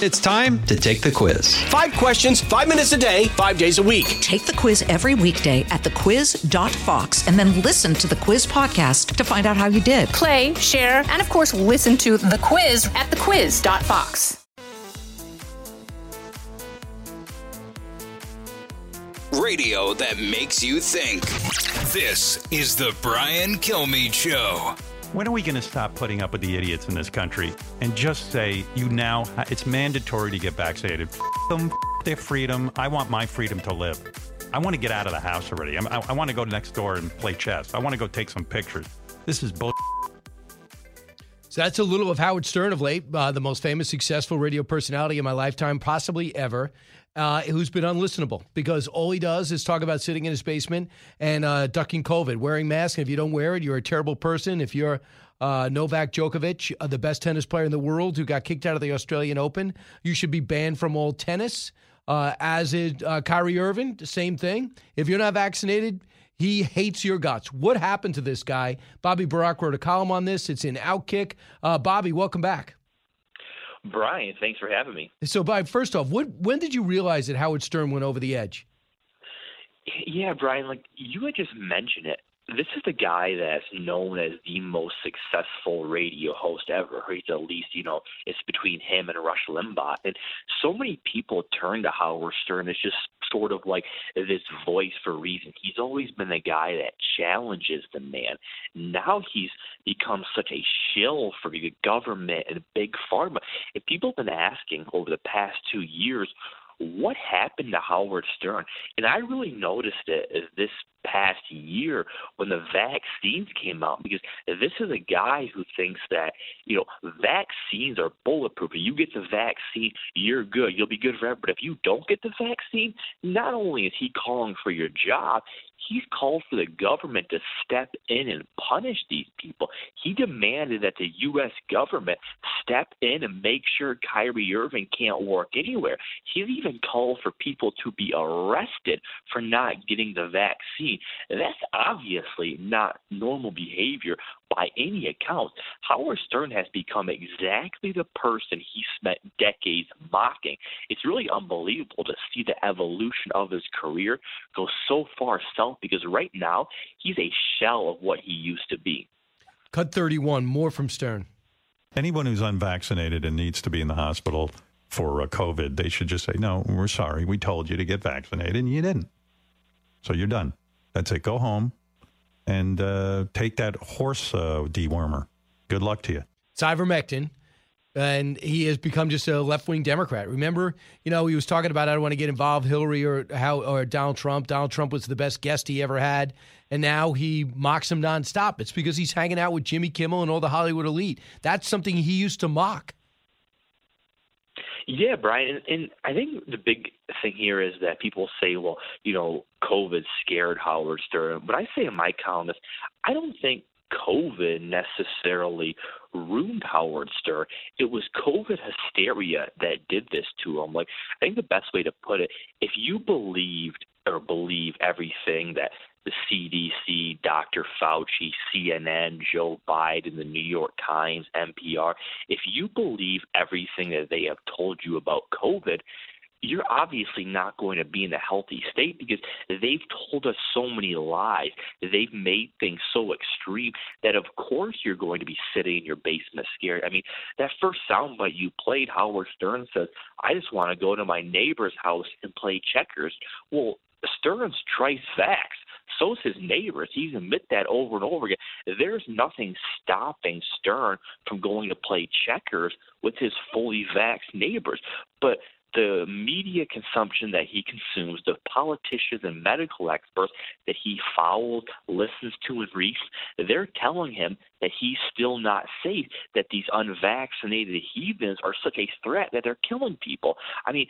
It's time to take the quiz. Five questions, five minutes a day, five days a week. Take the quiz every weekday at thequiz.fox and then listen to the quiz podcast to find out how you did. Play, share, and of course, listen to the quiz at thequiz.fox. Radio that makes you think. This is the Brian Kilmeade Show. When are we going to stop putting up with the idiots in this country and just say you now it's mandatory to get vaccinated? F- them, f- their freedom. I want my freedom to live. I want to get out of the house already. I, I want to go next door and play chess. I want to go take some pictures. This is bull. So that's a little of Howard Stern of late, uh, the most famous, successful radio personality in my lifetime, possibly ever, uh, who's been unlistenable because all he does is talk about sitting in his basement and uh, ducking COVID, wearing masks. And if you don't wear it, you're a terrible person. If you're uh, Novak Djokovic, uh, the best tennis player in the world, who got kicked out of the Australian Open, you should be banned from all tennis. Uh, as is uh, Kyrie Irving, same thing. If you're not vaccinated, he hates your guts. What happened to this guy? Bobby Burack wrote a column on this. It's in Outkick. Bobby, welcome back. Brian, thanks for having me. So, Bobby, first off, what, when did you realize that Howard Stern went over the edge? Yeah, Brian, like you had just mentioned it. This is the guy that's known as the most successful radio host ever. He's at least, you know, it's between him and Rush Limbaugh. And so many people turn to Howard Stern as just sort of like this voice for reason. He's always been the guy that challenges the man. Now he's become such a shill for the government and big pharma. And people have been asking over the past two years, what happened to Howard Stern? And I really noticed it uh, this past year when the vaccines came out because this is a guy who thinks that you know vaccines are bulletproof. You get the vaccine, you're good. You'll be good forever. But if you don't get the vaccine, not only is he calling for your job, he's called for the government to step in and punish these people. He demanded that the U.S. government step in and make sure Kyrie Irving can't work anywhere. He's even called for people to be arrested for not getting the vaccine. That's obviously not normal behavior by any account. Howard Stern has become exactly the person he spent decades mocking. It's really unbelievable to see the evolution of his career go so far south because right now he's a shell of what he used to be. Cut 31, more from Stern. Anyone who's unvaccinated and needs to be in the hospital for uh, COVID, they should just say, no, we're sorry. We told you to get vaccinated and you didn't. So you're done. That's it. Go home and uh, take that horse uh, dewormer. Good luck to you. It's ivermectin, and he has become just a left wing Democrat. Remember, you know, he was talking about I don't want to get involved, Hillary or how or Donald Trump. Donald Trump was the best guest he ever had, and now he mocks him nonstop. It's because he's hanging out with Jimmy Kimmel and all the Hollywood elite. That's something he used to mock. Yeah, Brian, and, and I think the big thing here is that people say, well, you know, COVID scared Howard Stern. But I say in my column I don't think COVID necessarily ruined Howard Stern. It was COVID hysteria that did this to him. Like I think the best way to put it, if you believed or believe everything that the CDC, Dr. Fauci, CNN, Joe Biden, the New York Times, NPR, if you believe everything that they have told you about COVID, you're obviously not going to be in a healthy state because they've told us so many lies. They've made things so extreme that, of course, you're going to be sitting in your basement scared. I mean, that first soundbite you played, Howard Stern says, I just want to go to my neighbor's house and play checkers. Well, Stern's trice facts. So's his neighbors. He's admit that over and over again. There's nothing stopping Stern from going to play checkers with his fully vaxxed neighbors. But the media consumption that he consumes, the politicians and medical experts that he follows, listens to, and reads, they're telling him that he's still not safe, that these unvaccinated heathens are such a threat that they're killing people. I mean,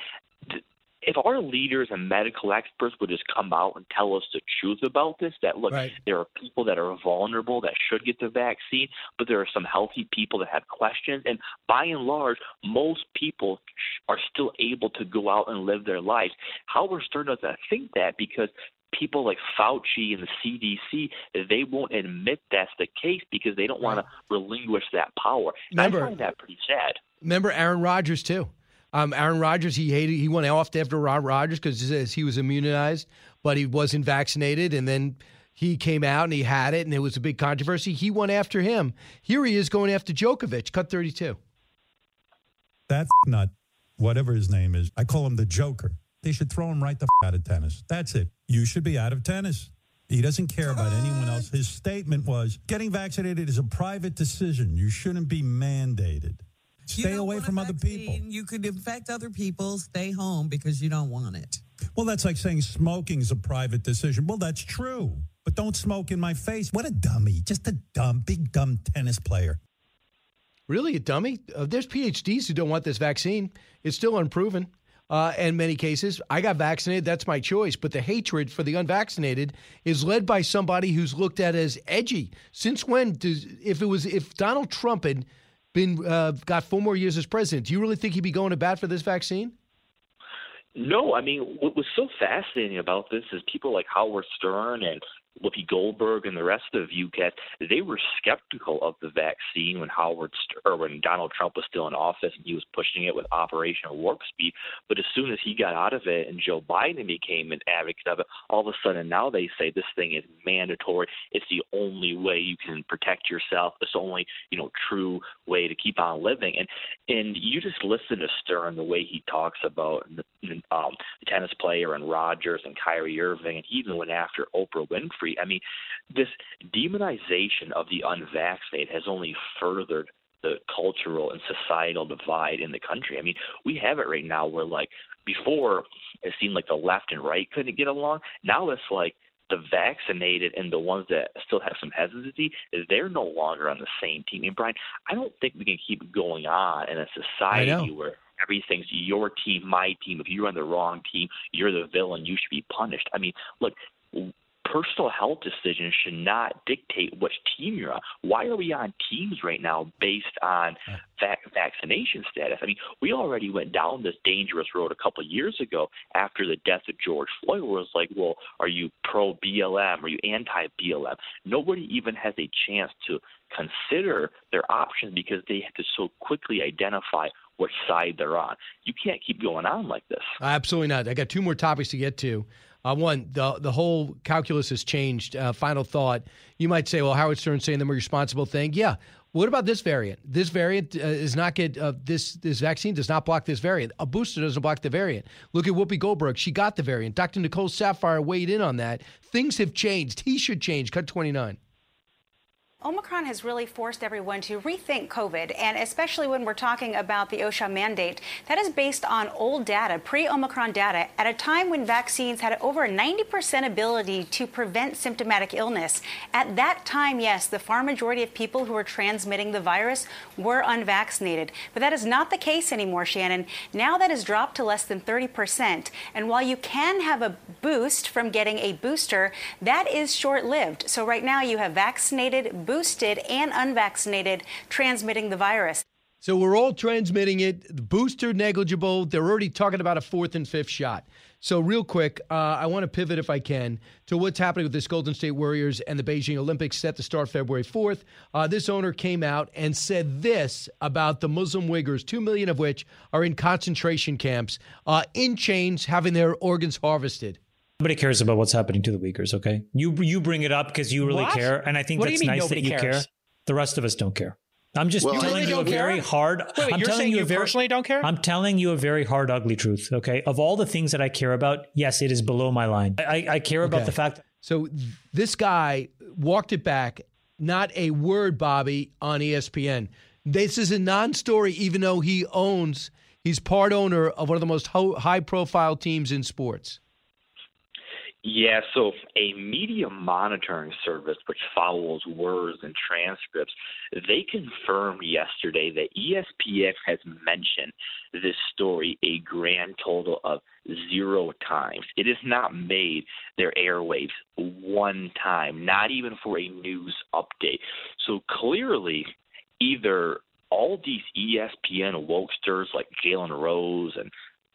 th- if our leaders and medical experts would just come out and tell us the truth about this, that look, Right. there are people that are vulnerable that should get the vaccine, but there are some healthy people that have questions, and by and large, most people are still able to go out and live their lives. How Howard Stern doesn't think that because people like Fauci and the CDC, they won't admit that's the case because they don't want to relinquish that power. And Remember- I find that pretty sad. Remember Aaron Rodgers too. Um, Aaron Rodgers, he hated. He went off after Aaron Rodgers because he was immunized, but he wasn't vaccinated, and then he came out and he had it, and it was a big controversy. He went after him. Here he is going after Djokovic. Cut thirty-two. That's not whatever his name is, I call him the Joker. They should throw him right the out of tennis. That's it. You should be out of tennis. He doesn't care about anyone else. His statement was getting vaccinated is a private decision. You shouldn't be mandated. You Stay away from other people. You could infect other people. Stay home because you don't want it. Well, that's like saying smoking is a private decision. Well, that's true. But don't smoke in my face. What a dummy. Just a dumb, big, dumb tennis player. Really, a dummy? Uh, there's PhDs who don't want this vaccine. It's still unproven. Uh, in many cases, I got vaccinated. That's my choice. But the hatred for the unvaccinated is led by somebody who's looked at as edgy. Since when does if it was if Donald Trump had been uh, got four more years as president, do you really think he'd be going to bat for this vaccine? No, I mean what was so fascinating about this is people like Howard Stern and Whoopi Goldberg and the rest of UCAT, they were skeptical of the vaccine when Howard or when Donald Trump was still in office and he was pushing it with Operation Warp Speed. But as soon as he got out of it and Joe Biden became an advocate of it, all of a sudden now they say this thing is mandatory. It's the only way you can protect yourself. It's the only you know true way to keep on living. And and you just listen to Stern the way he talks about the, um, the tennis player and Rodgers and Kyrie Irving, and he even went after Oprah Winfrey. I mean, this demonization of the unvaccinated has only furthered the cultural and societal divide in the country. I mean, we have it right now where like before it seemed like the left and right couldn't get along. Now it's like the vaccinated and the ones that still have some hesitancy, they're no longer on the same team. And Brian, I don't think we can keep going on in a society where everything's your team, my team. If you're on the wrong team, you're the villain. You should be punished. I mean, look, personal health decisions should not dictate which team you're on. Why are we on teams right now based on vac- vaccination status? I mean, we already went down this dangerous road a couple of years ago after the death of George Floyd, where it's like, well, are you pro BLM? Are you anti BLM? Nobody even has a chance to consider their options because they have to so quickly identify which side they're on. You can't keep going on like this. Absolutely not. I got two more topics to get to. Uh, one, the the whole calculus has changed. Uh, final thought. You might say, well, Howard Stern saying the more responsible thing. Yeah. What about this variant? This variant uh, is not get uh, this this vaccine does not block this variant. A booster doesn't block the variant. Look at Whoopi Goldberg; she got the variant. Dr. Nicole Saphier weighed in on that. Things have changed. He should change. Cut twenty nine. Omicron has really forced everyone to rethink COVID, and especially when we're talking about the OSHA mandate. That is based on old data, pre Omicron data, at a time when vaccines had over 90% ability to prevent symptomatic illness. At that time, yes, the far majority of people who were transmitting the virus were unvaccinated. But that is not the case anymore, Shannon. Now that has dropped to less than 30%. And while you can have a boost from getting a booster, that is short lived. So right now you have vaccinated, boosted and unvaccinated transmitting the virus. So we're all transmitting it. The booster negligible. They're already talking about a fourth and fifth shot. So real quick, uh, I want to pivot if I can to what's happening with this Golden State Warriors and the Beijing Olympics set to start February 4th. Uh, this owner came out and said this about the Muslim Uyghurs, two million of which are in concentration camps, uh, in chains, having their organs harvested. Nobody cares about what's happening to the Uyghurs. Okay, you you bring it up because you really What? care, and I think What that's nice that you cares? care. The rest of us don't care. I'm just Well, telling you a don't care? very hard. Wait, wait, I'm you're telling saying you a you very, personally don't care? I'm telling you a very hard, ugly truth. Okay, of all the things that I care about, yes, it is below my line. I, I care about Okay. the fact. So this guy walked it back. Not a word, Bobby, on ESPN. This is a non-story, even though he owns. He's part owner of one of the most ho- high-profile teams in sports. Yeah, so a media monitoring service which follows words and transcripts, they confirmed yesterday that ESPN has mentioned this story a grand total of zero times. It has not made their airwaves one time, not even for a news update. So clearly, either all these ESPN wokesters like Jalen Rose and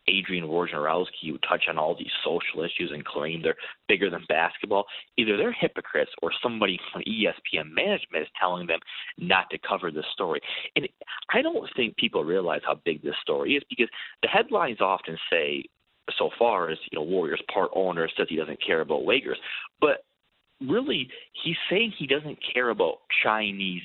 Adrian Wojnarowski who touch on all these social issues and claim they're bigger than basketball, either they're hypocrites or somebody from ESPN management is telling them not to cover this story. And I don't think people realize how big this story is because the headlines often say so far as you know Warriors part owner says he doesn't care about Uyghurs, but really he's saying he doesn't care about Chinese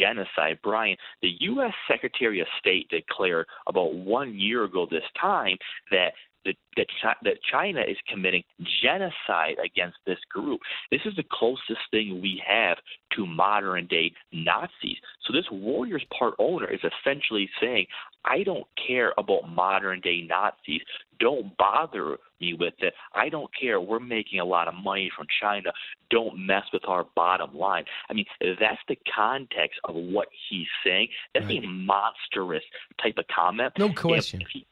genocide. Brian, the U.S. Secretary of State declared about one year ago this time that that, that, that China is committing genocide against this group. This is the closest thing we have to modern day Nazis. So this Warriors part owner is essentially saying, I don't care about modern day Nazis. Don't bother me with it. I don't care. We're making a lot of money from China. Don't mess with our bottom line. I mean, that's the context of what he's saying. That's right. a monstrous type of comment. No question. If, if he,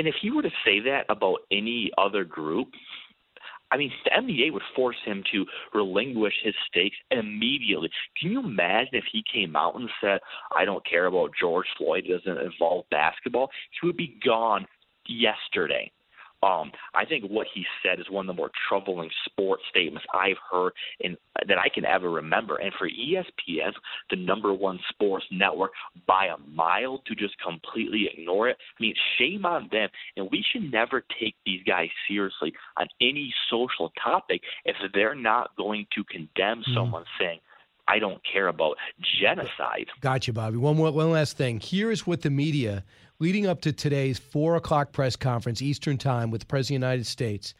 and if he were to say that about any other group, I mean, the NBA would force him to relinquish his stakes immediately. Can you imagine if he came out and said, I don't care about George Floyd, it doesn't involve basketball? He would be gone yesterday. Um, I think what he said is one of the more troubling sports statements I've heard in that I can ever remember. And for ESPN, the number one sports network by a mile, to just completely ignore it, I mean, shame on them. And we should never take these guys seriously on any social topic if they're not going to condemn mm-hmm. someone saying. I don't care about genocide. Gotcha, Bobby. One more, one last thing. Here is what the media leading up to today's four o'clock press conference Eastern Time with the President of the United States.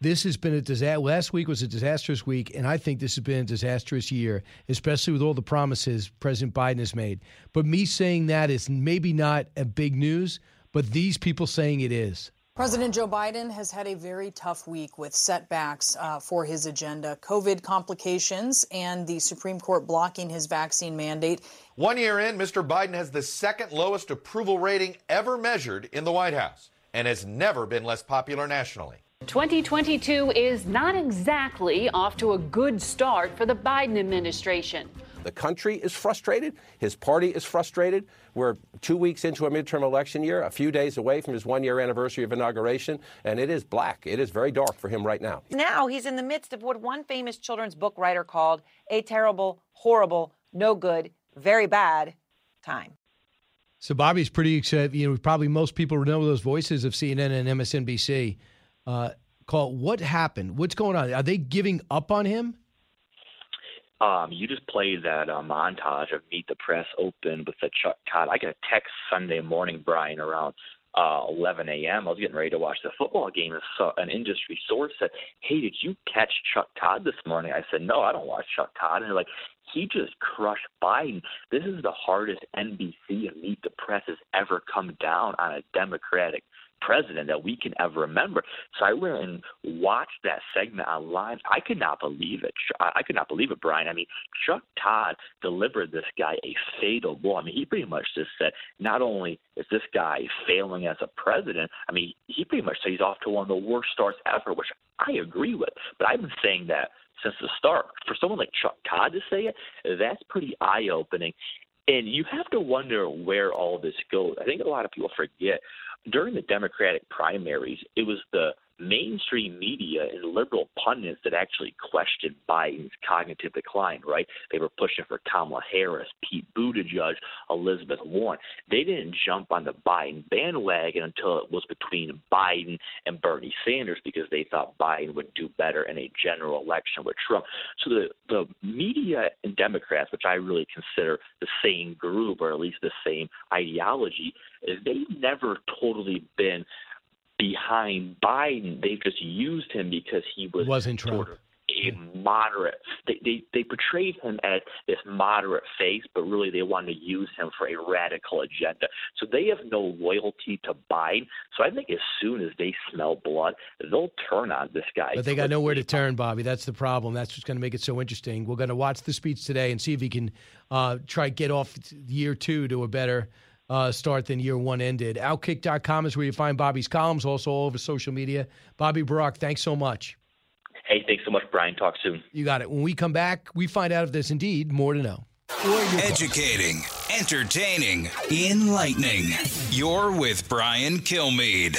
This has been a disaster. Last week was a disastrous week, and I think this has been a disastrous year, especially with all the promises President Biden has made. But me saying that is maybe not a big news, but these people saying it is. President Joe Biden has had a very tough week with setbacks uh, for his agenda, COVID complications, and the Supreme Court blocking his vaccine mandate. One year in, Mr. Biden has the second lowest approval rating ever measured in the White House and has never been less popular nationally. 2022 is not exactly off to a good start for the Biden administration. The country is frustrated. His party is frustrated. We're two weeks into a midterm election year, a few days away from his one year anniversary of inauguration, and it is black. It is very dark for him right now. Now he's in the midst of what one famous children's book writer called a terrible, horrible, no good, very bad time. So Bobby's pretty excited. You know, probably most people know those voices of CNN and MSNBC. Uh, call what happened? What's going on? Are they giving up on him? Um, you just played that uh, montage of Meet the Press Open with the Chuck Todd. I got a text Sunday morning, Brian, around uh, 11 a.m. I was getting ready to watch the football game, so an industry source said, "Hey, did you catch Chuck Todd this morning?" I said, "No, I don't watch Chuck Todd." And they're like, "He just crushed Biden. This is the hardest NBC and Meet the Press has ever come down on a Democratic president that we can ever remember. So I went and watched that segment online. I could not believe it. I could not believe it, Brian. I mean, Chuck Todd delivered this guy a fatal blow. I mean, he pretty much just said, not only is this guy failing as a president, I mean, he pretty much said he's off to one of the worst starts ever, which I agree with. But I've been saying that since the start. For someone like Chuck Todd to say it, that's pretty eye opening. And you have to wonder where all this goes. I think a lot of people forget during the Democratic primaries, it was the mainstream media and liberal pundits that actually questioned Biden's cognitive decline, right? They were pushing for Kamala Harris, Pete Buttigieg, Elizabeth Warren. They didn't jump on the Biden bandwagon until it was between Biden and Bernie Sanders because they thought Biden would do better in a general election with Trump. So the, the media and Democrats, which I really consider the same group or at least the same ideology, they've never totally been behind Biden. They've just used him because he was wasn't Trump. Sort of a moderate. They, they they portrayed him as this moderate face, but really they wanted to use him for a radical agenda. So they have no loyalty to Biden. So I think as soon as they smell blood, they'll turn on this guy. But they got nowhere to turn, Bobby. That's the problem. That's what's going to make it so interesting. We're going to watch the speech today and see if he can uh, try get off year two to a better uh, start than year one ended. Outkick.com is where you find Bobby's columns, also all over social media. Bobby Burack, thanks so much. Hey, thanks so much, Brian. Talk soon. You got it. When we come back, we find out if there's indeed more to know. Educating, entertaining, enlightening. You're with Brian Kilmeade.